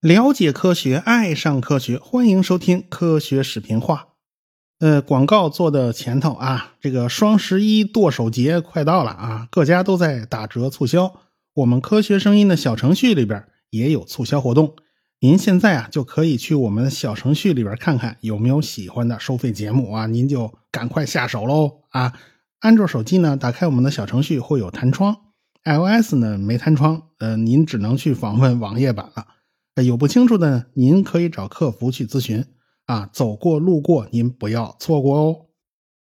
了解科学，爱上科学，欢迎收听科学视频化。呃，广告做的前头啊，这个双十一剁手节快到了啊，各家都在打折促销。我们科学声音的小程序里边也有促销活动，您现在啊就可以去我们小程序里边看看有没有喜欢的收费节目啊，您就赶快下手喽啊！安卓手机呢，打开我们的小程序会有弹窗；iOS 呢没弹窗，呃，您只能去访问网页版了。有不清楚的，呢，您可以找客服去咨询啊。走过路过，您不要错过哦。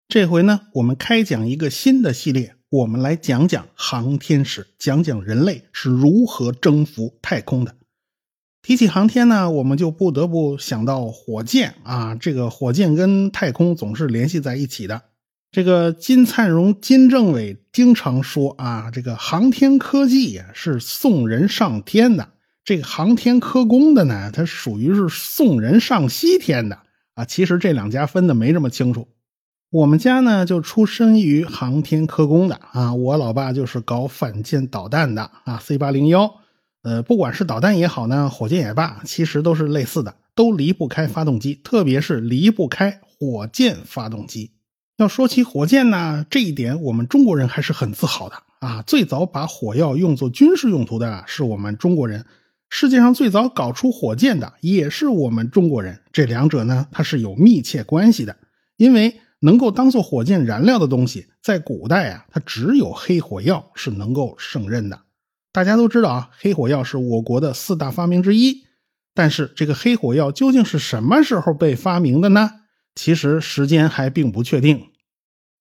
这回呢，我们开讲一个新的系列，我们来讲讲航天史，讲讲人类是如何征服太空的。提起航天呢，我们就不得不想到火箭啊。这个火箭跟太空总是联系在一起的。这个金灿荣、金政委经常说啊，这个航天科技呀是送人上天的。这个航天科工的呢，它属于是送人上西天的啊。其实这两家分的没这么清楚。我们家呢就出身于航天科工的啊，我老爸就是搞反舰导弹的啊，C 八零幺。呃，不管是导弹也好呢，火箭也罢，其实都是类似的，都离不开发动机，特别是离不开火箭发动机。要说起火箭呢，这一点我们中国人还是很自豪的啊。最早把火药用作军事用途的是我们中国人。世界上最早搞出火箭的也是我们中国人，这两者呢，它是有密切关系的。因为能够当做火箭燃料的东西，在古代啊，它只有黑火药是能够胜任的。大家都知道啊，黑火药是我国的四大发明之一。但是这个黑火药究竟是什么时候被发明的呢？其实时间还并不确定。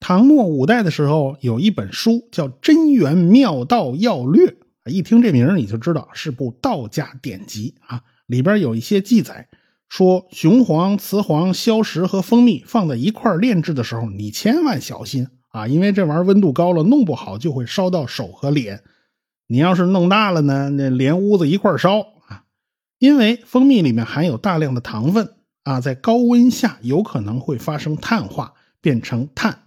唐末五代的时候，有一本书叫《真元妙道要略》。一听这名你就知道是部道家典籍啊，里边有一些记载，说雄黄、雌黄、硝石和蜂蜜放在一块炼制的时候，你千万小心啊，因为这玩意儿温度高了，弄不好就会烧到手和脸。你要是弄大了呢，那连屋子一块烧啊。因为蜂蜜里面含有大量的糖分啊，在高温下有可能会发生碳化，变成碳，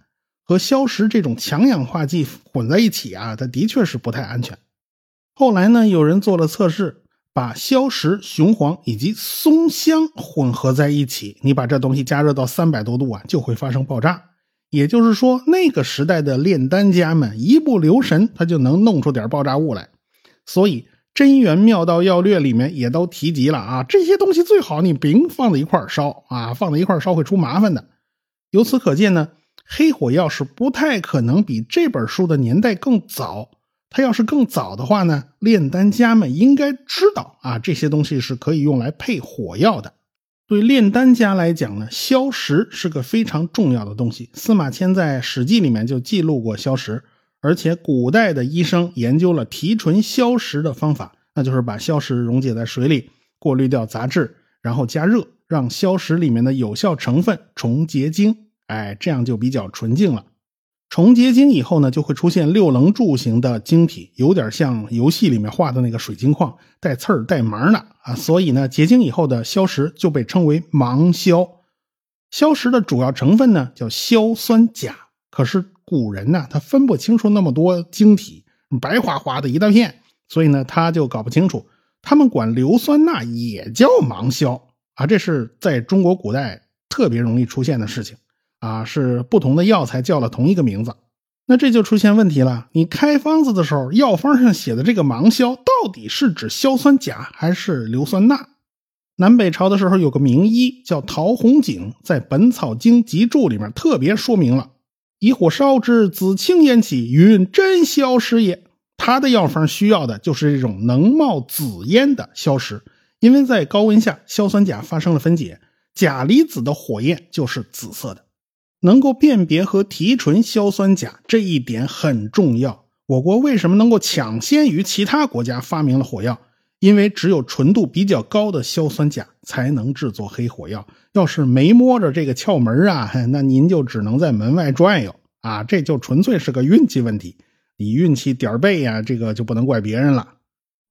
和硝石这种强氧化剂混在一起啊，它的确是不太安全。后来呢，有人做了测试，把硝石、雄黄以及松香混合在一起，你把这东西加热到三百多度啊，就会发生爆炸。也就是说，那个时代的炼丹家们一不留神，他就能弄出点爆炸物来。所以《真元妙道要略》里面也都提及了啊，这些东西最好你别放在一块烧啊，放在一块烧会出麻烦的。由此可见呢，黑火药是不太可能比这本书的年代更早。它要是更早的话呢，炼丹家们应该知道啊，这些东西是可以用来配火药的。对炼丹家来讲呢，硝石是个非常重要的东西。司马迁在《史记》里面就记录过硝石，而且古代的医生研究了提纯硝石的方法，那就是把硝石溶解在水里，过滤掉杂质，然后加热，让硝石里面的有效成分重结晶，哎，这样就比较纯净了。重结晶以后呢，就会出现六棱柱形的晶体，有点像游戏里面画的那个水晶矿，带刺儿、带芒的啊。所以呢，结晶以后的硝石就被称为芒硝。硝石的主要成分呢叫硝酸钾。可是古人呢，他分不清楚那么多晶体，白花花的一大片，所以呢，他就搞不清楚。他们管硫酸钠也叫芒硝啊，这是在中国古代特别容易出现的事情。啊，是不同的药材叫了同一个名字，那这就出现问题了。你开方子的时候，药方上写的这个芒硝到底是指硝酸钾还是硫酸钠？南北朝的时候，有个名医叫陶弘景，在《本草经集注》里面特别说明了：以火烧之，紫青烟起，云真硝石也。他的药方需要的就是这种能冒紫烟的硝石，因为在高温下，硝酸钾发生了分解，钾离子的火焰就是紫色的。能够辨别和提纯硝酸钾这一点很重要。我国为什么能够抢先于其他国家发明了火药？因为只有纯度比较高的硝酸钾才能制作黑火药。要是没摸着这个窍门啊，那您就只能在门外转悠啊！这就纯粹是个运气问题。你运气点背呀，这个就不能怪别人了。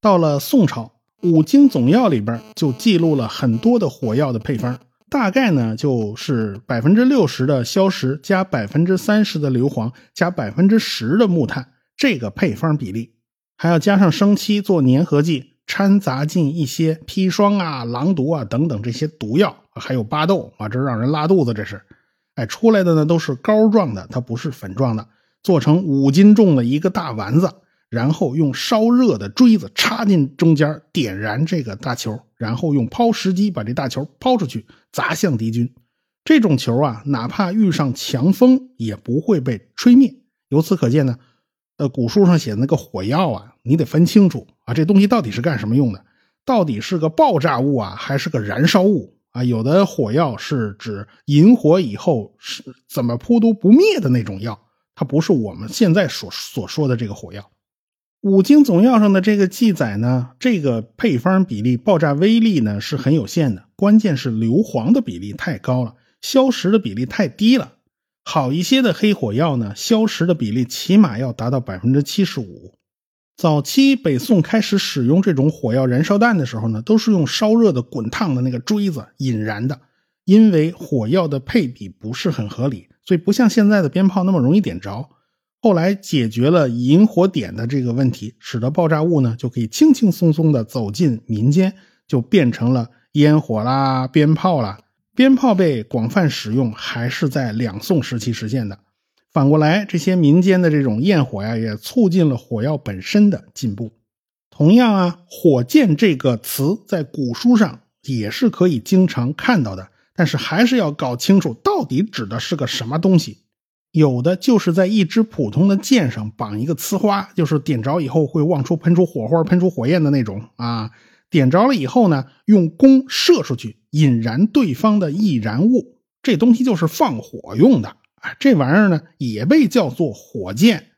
到了宋朝，《五经总要》里边就记录了很多的火药的配方。大概呢，就是百分之六十的硝石加百分之三十的硫磺加百分之十的木炭，这个配方比例，还要加上生漆做粘合剂，掺杂进一些砒霜啊、狼毒啊等等这些毒药，还有巴豆啊，这让人拉肚子。这是，哎，出来的呢都是膏状的，它不是粉状的，做成五斤重的一个大丸子，然后用烧热的锥子插进中间，点燃这个大球，然后用抛石机把这大球抛出去，砸向敌军。这种球啊，哪怕遇上强风也不会被吹灭。由此可见呢，呃，古书上写的那个火药啊，你得分清楚啊，这东西到底是干什么用的？到底是个爆炸物啊，还是个燃烧物啊？有的火药是指引火以后是怎么扑都不灭的那种药，它不是我们现在所所说的这个火药。五经总药上的这个记载呢，这个配方比例爆炸威力呢是很有限的，关键是硫磺的比例太高了。硝石的比例太低了，好一些的黑火药呢，硝石的比例起码要达到百分之七十五。早期北宋开始使用这种火药燃烧弹的时候呢，都是用烧热的滚烫的那个锥子引燃的，因为火药的配比不是很合理，所以不像现在的鞭炮那么容易点着。后来解决了引火点的这个问题，使得爆炸物呢就可以轻轻松松的走进民间，就变成了烟火啦、鞭炮啦。鞭炮被广泛使用，还是在两宋时期实现的。反过来，这些民间的这种焰火呀，也促进了火药本身的进步。同样啊，火箭这个词在古书上也是可以经常看到的，但是还是要搞清楚到底指的是个什么东西。有的就是在一支普通的箭上绑一个呲花，就是点着以后会往出喷出火花、喷出火焰的那种啊。点着了以后呢，用弓射出去，引燃对方的易燃物。这东西就是放火用的啊！这玩意儿呢，也被叫做火箭，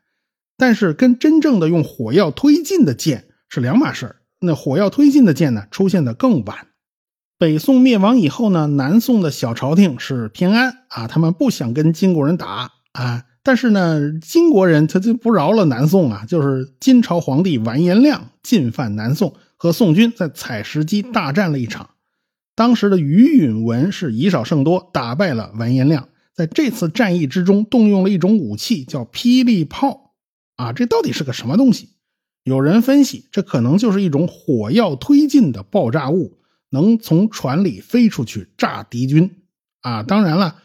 但是跟真正的用火药推进的箭是两码事那火药推进的箭呢，出现的更晚。北宋灭亡以后呢，南宋的小朝廷是偏安啊，他们不想跟金国人打啊。但是呢，金国人他就不饶了南宋啊，就是金朝皇帝完颜亮进犯南宋。和宋军在采石矶大战了一场，当时的于允文是以少胜多，打败了完颜亮。在这次战役之中，动用了一种武器，叫霹雳炮。啊，这到底是个什么东西？有人分析，这可能就是一种火药推进的爆炸物，能从船里飞出去炸敌军。啊，当然了，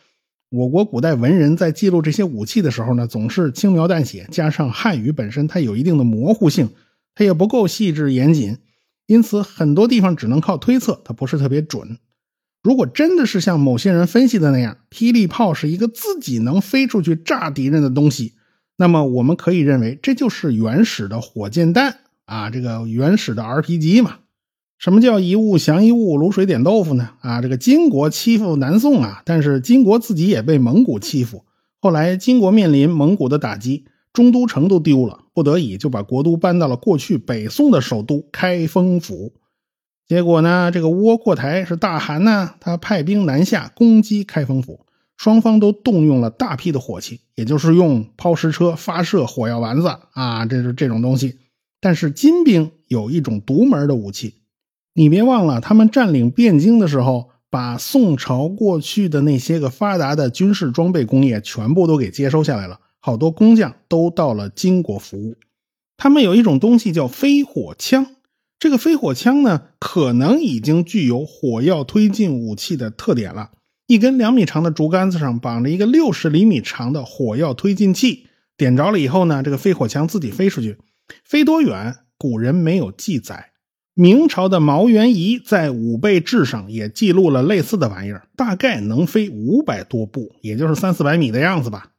我国古代文人在记录这些武器的时候呢，总是轻描淡写，加上汉语本身它有一定的模糊性，它也不够细致严谨。因此，很多地方只能靠推测，它不是特别准。如果真的是像某些人分析的那样，霹雳炮是一个自己能飞出去炸敌人的东西，那么我们可以认为这就是原始的火箭弹啊，这个原始的 RPG 嘛。什么叫一物降一物，卤水点豆腐呢？啊，这个金国欺负南宋啊，但是金国自己也被蒙古欺负。后来金国面临蒙古的打击。中都城都丢了，不得已就把国都搬到了过去北宋的首都开封府。结果呢，这个窝阔台是大汗呢，他派兵南下攻击开封府，双方都动用了大批的火器，也就是用抛石车发射火药丸子啊，这是这种东西。但是金兵有一种独门的武器，你别忘了，他们占领汴京的时候，把宋朝过去的那些个发达的军事装备工业全部都给接收下来了。好多工匠都到了金国服务，他们有一种东西叫飞火枪。这个飞火枪呢，可能已经具有火药推进武器的特点了。一根两米长的竹竿子上绑着一个六十厘米长的火药推进器，点着了以后呢，这个飞火枪自己飞出去，飞多远，古人没有记载。明朝的毛元仪在《武备志》上也记录了类似的玩意儿，大概能飞五百多步，也就是三四百米的样子吧。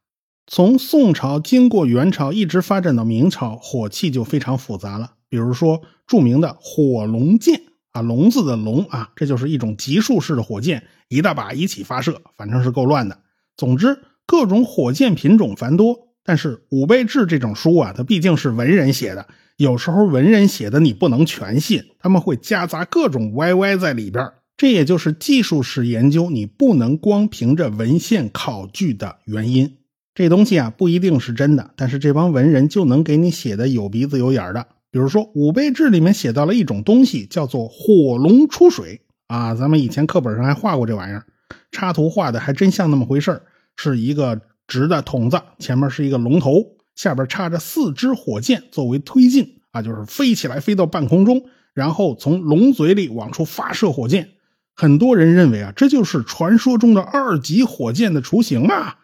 从宋朝经过元朝，一直发展到明朝，火器就非常复杂了。比如说著名的火龙箭啊，龙字的龙啊，这就是一种级数式的火箭，一大把一起发射，反正是够乱的。总之，各种火箭品种繁多。但是《武备志》这种书啊，它毕竟是文人写的，有时候文人写的你不能全信，他们会夹杂各种歪歪在里边。这也就是技术史研究你不能光凭着文献考据的原因。这东西啊不一定是真的，但是这帮文人就能给你写的有鼻子有眼的。比如说《武备志》里面写到了一种东西，叫做火龙出水啊。咱们以前课本上还画过这玩意儿，插图画的还真像那么回事是一个直的筒子，前面是一个龙头，下边插着四支火箭作为推进啊，就是飞起来飞到半空中，然后从龙嘴里往出发射火箭。很多人认为啊，这就是传说中的二级火箭的雏形啊。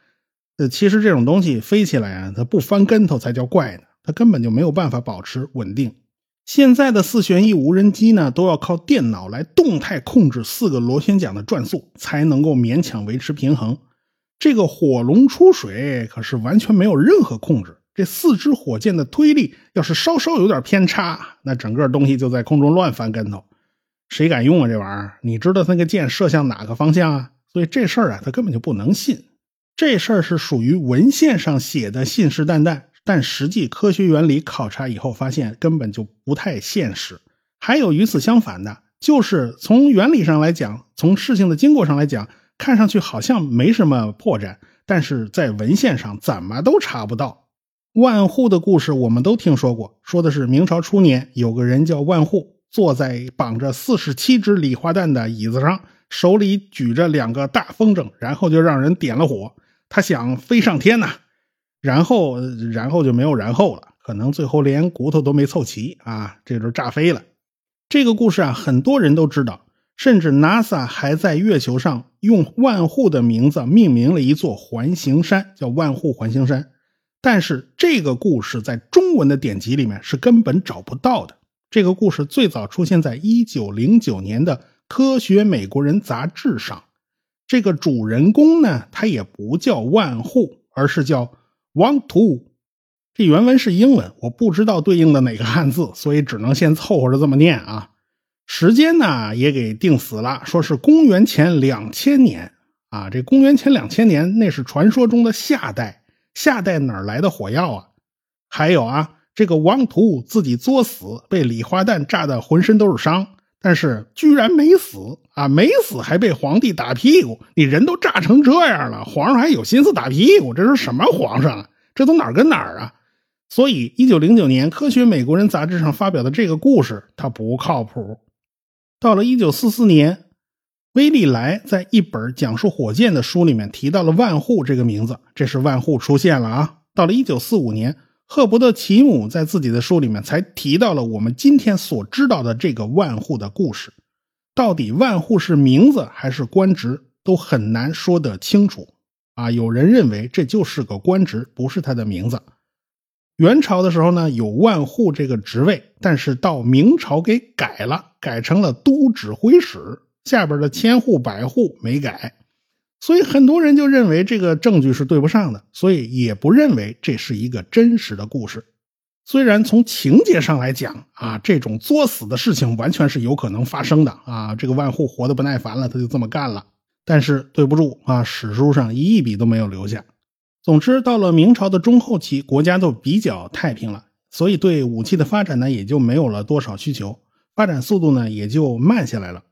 呃，其实这种东西飞起来啊，它不翻跟头才叫怪呢，它根本就没有办法保持稳定。现在的四旋翼无人机呢，都要靠电脑来动态控制四个螺旋桨的转速，才能够勉强维持平衡。这个火龙出水可是完全没有任何控制，这四支火箭的推力要是稍稍有点偏差，那整个东西就在空中乱翻跟头。谁敢用啊？这玩意儿，你知道那个箭射向哪个方向啊？所以这事儿啊，他根本就不能信。这事儿是属于文献上写的信誓旦旦。但实际科学原理考察以后发现，根本就不太现实。还有与此相反的，就是从原理上来讲，从事情的经过上来讲，看上去好像没什么破绽，但是在文献上怎么都查不到。万户的故事我们都听说过，说的是明朝初年有个人叫万户，坐在绑着四十七只礼花弹的椅子上，手里举着两个大风筝，然后就让人点了火，他想飞上天呐。然后，然后就没有然后了，可能最后连骨头都没凑齐啊，这就炸飞了。这个故事啊，很多人都知道，甚至 NASA 还在月球上用万户的名字命名了一座环形山，叫万户环形山。但是这个故事在中文的典籍里面是根本找不到的。这个故事最早出现在一九零九年的《科学美国人》杂志上。这个主人公呢，他也不叫万户，而是叫。Want to，这原文是英文，我不知道对应的哪个汉字，所以只能先凑合着这么念啊。时间呢也给定死了，说是公元前两千年啊。这公元前两千年那是传说中的夏代，夏代哪来的火药啊？还有啊，这个王图自己作死，被礼花弹炸得浑身都是伤，但是居然没死啊，没死还被皇帝打屁股。你人都炸成这样了，皇上还有心思打屁股？这是什么皇上啊？这都哪儿跟哪儿啊？所以，一九零九年《科学美国人》杂志上发表的这个故事，它不靠谱。到了一九四四年，威利莱在一本讲述火箭的书里面提到了万户这个名字，这是万户出现了啊。到了一九四五年，赫伯特·奇姆在自己的书里面才提到了我们今天所知道的这个万户的故事。到底万户是名字还是官职，都很难说得清楚。啊，有人认为这就是个官职，不是他的名字。元朝的时候呢，有万户这个职位，但是到明朝给改了，改成了都指挥使，下边的千户百户没改，所以很多人就认为这个证据是对不上的，所以也不认为这是一个真实的故事。虽然从情节上来讲啊，这种作死的事情完全是有可能发生的啊，这个万户活得不耐烦了，他就这么干了。但是对不住啊，史书上一笔都没有留下。总之，到了明朝的中后期，国家都比较太平了，所以对武器的发展呢，也就没有了多少需求，发展速度呢也就慢下来了。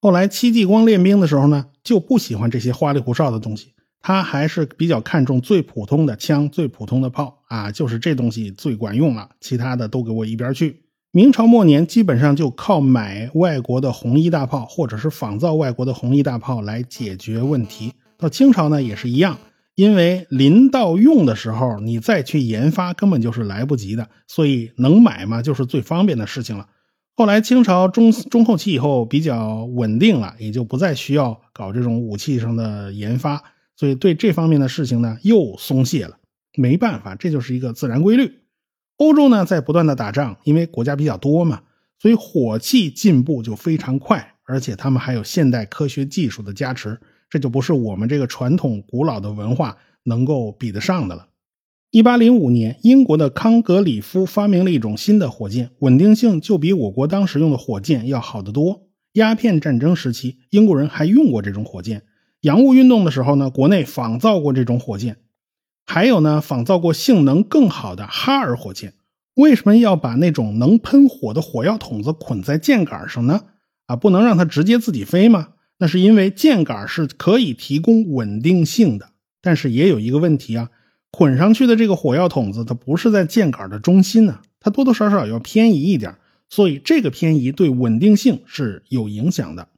后来戚继光练兵的时候呢，就不喜欢这些花里胡哨的东西，他还是比较看重最普通的枪、最普通的炮啊，就是这东西最管用了，其他的都给我一边去。明朝末年，基本上就靠买外国的红衣大炮，或者是仿造外国的红衣大炮来解决问题。到清朝呢，也是一样，因为临到用的时候，你再去研发根本就是来不及的，所以能买嘛，就是最方便的事情了。后来清朝中中后期以后比较稳定了，也就不再需要搞这种武器上的研发，所以对这方面的事情呢又松懈了。没办法，这就是一个自然规律。欧洲呢，在不断的打仗，因为国家比较多嘛，所以火器进步就非常快，而且他们还有现代科学技术的加持，这就不是我们这个传统古老的文化能够比得上的了。一八零五年，英国的康格里夫发明了一种新的火箭，稳定性就比我国当时用的火箭要好得多。鸦片战争时期，英国人还用过这种火箭。洋务运动的时候呢，国内仿造过这种火箭。还有呢，仿造过性能更好的哈尔火箭。为什么要把那种能喷火的火药筒子捆在箭杆上呢？啊，不能让它直接自己飞吗？那是因为箭杆是可以提供稳定性的，但是也有一个问题啊，捆上去的这个火药筒子它不是在箭杆的中心呢，它多多少少要偏移一点，所以这个偏移对稳定性是有影响的。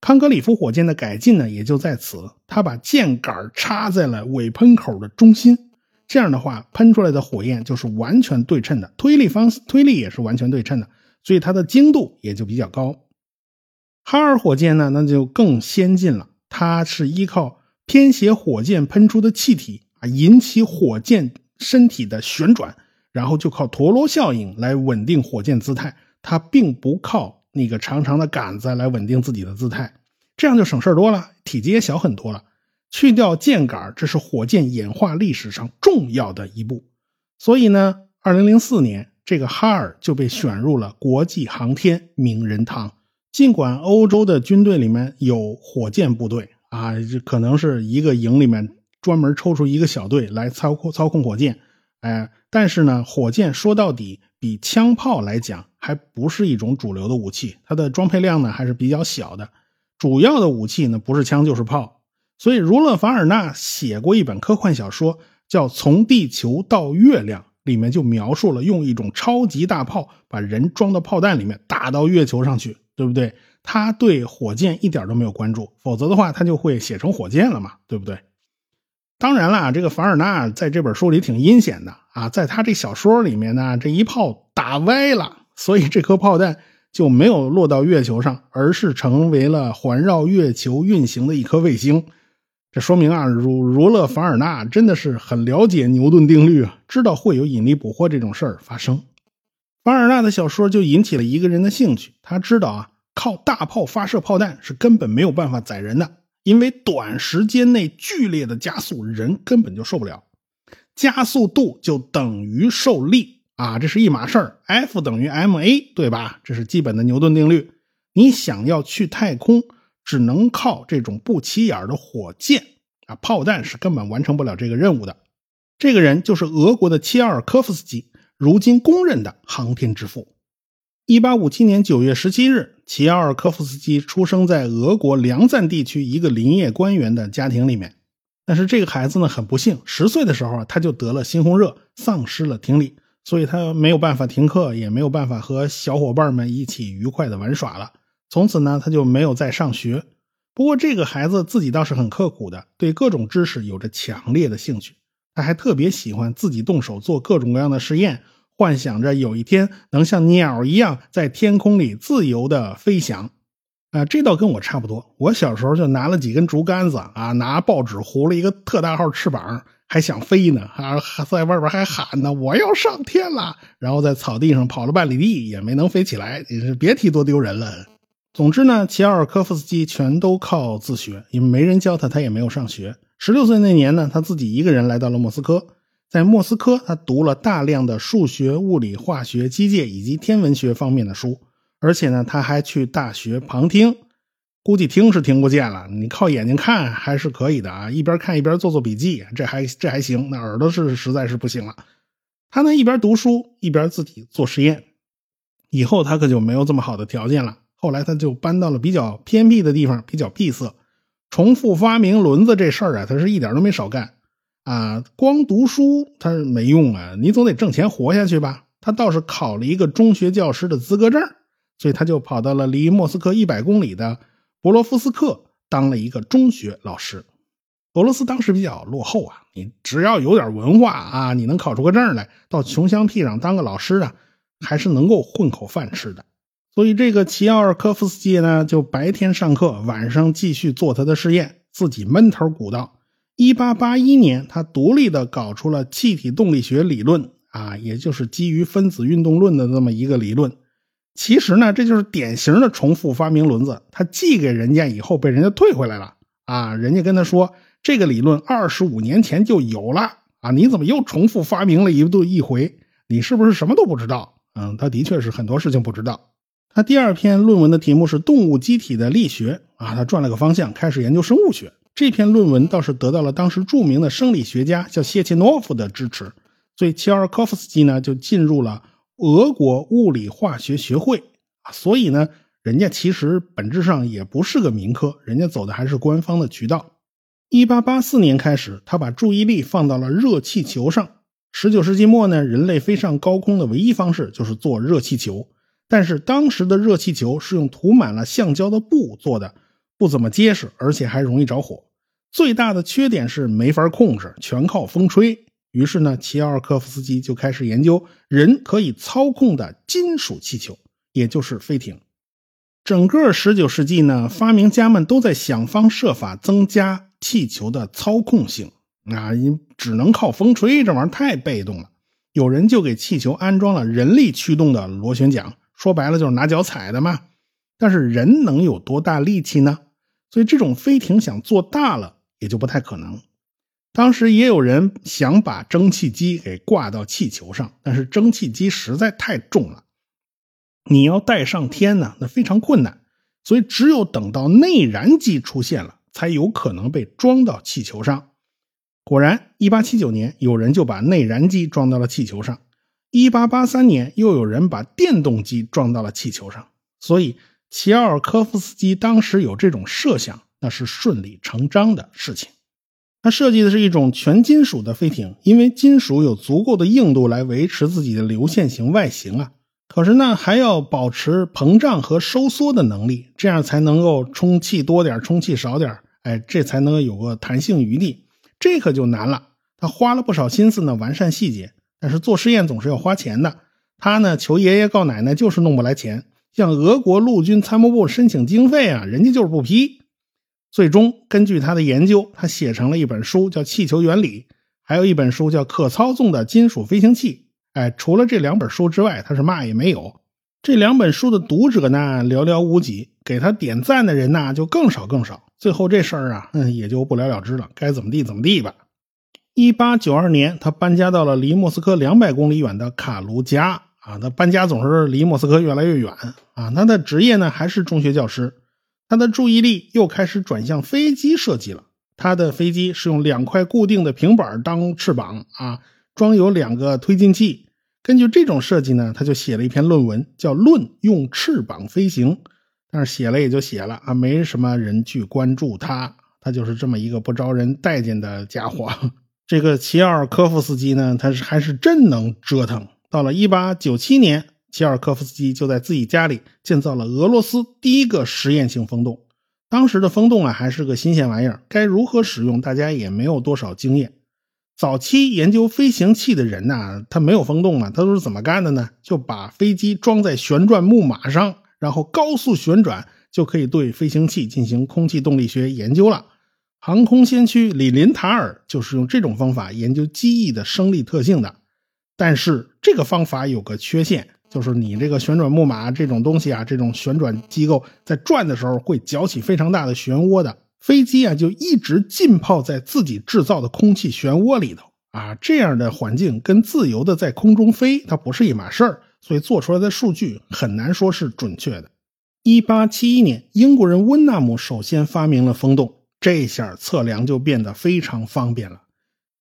康格里夫火箭的改进呢，也就在此，他把箭杆插在了尾喷口的中心，这样的话，喷出来的火焰就是完全对称的，推力方推力也是完全对称的，所以它的精度也就比较高。哈尔火箭呢，那就更先进了，它是依靠偏斜火箭喷出的气体啊，引起火箭身体的旋转，然后就靠陀螺效应来稳定火箭姿态，它并不靠那个长长的杆子来稳定自己的姿态，这样就省事多了，体积也小很多了。去掉箭杆，这是火箭演化历史上重要的一步。所以呢，二零零四年，这个哈尔就被选入了国际航天名人堂。尽管欧洲的军队里面有火箭部队啊，这可能是一个营里面专门抽出一个小队来操控操控火箭，哎，但是呢，火箭说到底比枪炮来讲，还不是一种主流的武器，它的装配量呢还是比较小的。主要的武器呢，不是枪就是炮。所以，儒勒·凡尔纳写过一本科幻小说，叫《从地球到月亮》，里面就描述了用一种超级大炮把人装到炮弹里面打到月球上去，对不对？他对火箭一点都没有关注，否则的话他就会写成火箭了嘛，对不对？当然了，这个凡尔纳在这本书里挺阴险的啊，在他这小说里面呢，这一炮打歪了，所以这颗炮弹就没有落到月球上，而是成为了环绕月球运行的一颗卫星。这说明啊，儒儒勒·凡尔纳真的是很了解牛顿定律啊，知道会有引力捕获这种事儿发生。凡尔纳的小说就引起了一个人的兴趣，他知道啊，靠大炮发射炮弹是根本没有办法载人的，因为短时间内剧烈的加速，人根本就受不了。加速度就等于受力啊，这是一码事儿，F 等于 ma，对吧？这是基本的牛顿定律。你想要去太空。只能靠这种不起眼的火箭啊，炮弹是根本完成不了这个任务的。这个人就是俄国的切尔科夫斯基，如今公认的航天之父。一八五七年九月十七日，齐奥尔科夫斯基出生在俄国梁赞地区一个林业官员的家庭里面。但是这个孩子呢，很不幸，十岁的时候他就得了猩红热，丧失了听力，所以他没有办法停课，也没有办法和小伙伴们一起愉快的玩耍了。从此呢，他就没有再上学。不过这个孩子自己倒是很刻苦的，对各种知识有着强烈的兴趣。他还特别喜欢自己动手做各种各样的实验，幻想着有一天能像鸟一样在天空里自由的飞翔。啊，这倒跟我差不多。我小时候就拿了几根竹竿子啊，拿报纸糊了一个特大号翅膀，还想飞呢。啊，在外边还喊呢：“我要上天了！”然后在草地上跑了半里地，也没能飞起来。你是别提多丢人了。总之呢，齐奥尔科夫斯基全都靠自学，因为没人教他，他也没有上学。十六岁那年呢，他自己一个人来到了莫斯科，在莫斯科，他读了大量的数学、物理、化学、机械以及天文学方面的书，而且呢，他还去大学旁听，估计听是听不见了，你靠眼睛看还是可以的啊，一边看一边做做笔记，这还这还行，那耳朵是实在是不行了。他呢一边读书一边自己做实验，以后他可就没有这么好的条件了。后来他就搬到了比较偏僻的地方，比较闭塞。重复发明轮子这事儿啊，他是一点都没少干啊。光读书他没用啊，你总得挣钱活下去吧。他倒是考了一个中学教师的资格证，所以他就跑到了离莫斯科一百公里的博罗夫斯克当了一个中学老师。俄罗斯当时比较落后啊，你只要有点文化啊，你能考出个证来，到穷乡僻壤当个老师啊，还是能够混口饭吃的。所以，这个齐奥尔科夫斯基呢，就白天上课，晚上继续做他的实验，自己闷头鼓捣。一八八一年，他独立的搞出了气体动力学理论啊，也就是基于分子运动论的这么一个理论。其实呢，这就是典型的重复发明轮子。他寄给人家以后，被人家退回来了啊。人家跟他说，这个理论二十五年前就有了啊，你怎么又重复发明了一度一回？你是不是什么都不知道？嗯，他的确是很多事情不知道。他第二篇论文的题目是动物机体的力学啊，他转了个方向，开始研究生物学。这篇论文倒是得到了当时著名的生理学家叫谢切诺夫的支持，所以切尔科夫斯基呢就进入了俄国物理化学学会啊。所以呢，人家其实本质上也不是个民科，人家走的还是官方的渠道。一八八四年开始，他把注意力放到了热气球上。十九世纪末呢，人类飞上高空的唯一方式就是坐热气球。但是当时的热气球是用涂满了橡胶的布做的，不怎么结实，而且还容易着火。最大的缺点是没法控制，全靠风吹。于是呢，齐奥尔科夫斯基就开始研究人可以操控的金属气球，也就是飞艇。整个19世纪呢，发明家们都在想方设法增加气球的操控性。啊，你只能靠风吹，这玩意儿太被动了。有人就给气球安装了人力驱动的螺旋桨，说白了就是拿脚踩的嘛。但是人能有多大力气呢？所以这种飞艇想做大了也就不太可能。当时也有人想把蒸汽机给挂到气球上，但是蒸汽机实在太重了，你要带上天呢，那非常困难。所以只有等到内燃机出现了，才有可能被装到气球上。果然，1879年有人就把内燃机装到了气球上；1883年又有人把电动机装到了气球上。所以，齐奥尔科夫斯基当时有这种设想，那是顺理成章的事情。他设计的是一种全金属的飞艇，因为金属有足够的硬度来维持自己的流线型外形啊。可是呢，还要保持膨胀和收缩的能力，这样才能够充气多点，充气少点，哎，这才能有个弹性余地。这可就难了，他花了不少心思呢，完善细节。但是做实验总是要花钱的，他呢求爷爷告奶奶就是弄不来钱，向俄国陆军参谋部申请经费啊，人家就是不批。最终根据他的研究，他写成了一本书，叫《气球原理》，还有一本书叫《可操纵的金属飞行器》。哎，除了这两本书之外，他是嘛也没有。这两本书的读者呢寥寥无几，给他点赞的人呢就更少更少。最后这事儿啊，嗯，也就不了了之了。该怎么地怎么地吧。一八九二年，他搬家到了离莫斯科两百公里远的卡卢加啊。他搬家总是离莫斯科越来越远啊。他的职业呢还是中学教师。他的注意力又开始转向飞机设计了。他的飞机是用两块固定的平板当翅膀啊，装有两个推进器。根据这种设计呢，他就写了一篇论文，叫《论用翅膀飞行》。但是写了也就写了啊，没什么人去关注他，他就是这么一个不招人待见的家伙。这个齐奥尔科夫斯基呢，他是还是真能折腾。到了1897年，齐尔科夫斯基就在自己家里建造了俄罗斯第一个实验性风洞。当时的风洞啊，还是个新鲜玩意儿，该如何使用，大家也没有多少经验。早期研究飞行器的人呢，他没有风洞啊，他都是怎么干的呢？就把飞机装在旋转木马上。然后高速旋转就可以对飞行器进行空气动力学研究了。航空先驱李林塔尔就是用这种方法研究机翼的升力特性的。但是这个方法有个缺陷，就是你这个旋转木马这种东西啊，这种旋转机构在转的时候会搅起非常大的漩涡的。飞机啊就一直浸泡在自己制造的空气漩涡里头啊，这样的环境跟自由的在空中飞它不是一码事儿。所以做出来的数据很难说是准确的。一八七一年，英国人温纳姆首先发明了风洞，这下测量就变得非常方便了。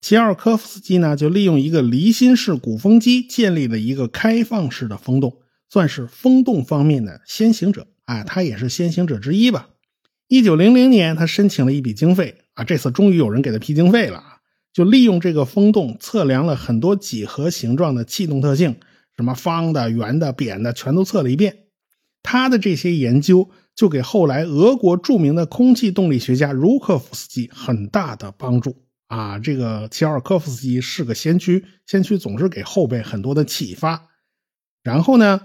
齐奥科夫斯基呢，就利用一个离心式鼓风机建立了一个开放式的风洞，算是风洞方面的先行者啊，他也是先行者之一吧。一九零零年，他申请了一笔经费啊，这次终于有人给他批经费了，就利用这个风洞测量了很多几何形状的气动特性。什么方的、圆的、扁的，全都测了一遍。他的这些研究就给后来俄国著名的空气动力学家茹科夫斯基很大的帮助啊！这个齐奥尔科夫斯基是个先驱，先驱总是给后辈很多的启发。然后呢，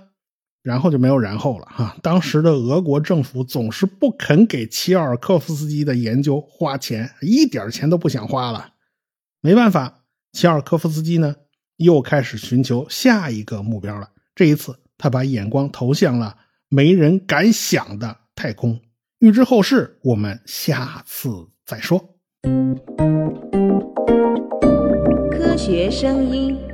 然后就没有然后了哈。当时的俄国政府总是不肯给齐奥尔科夫斯基的研究花钱，一点钱都不想花了。没办法，齐奥尔科夫斯基呢？又开始寻求下一个目标了。这一次，他把眼光投向了没人敢想的太空。预知后事，我们下次再说。科学声音。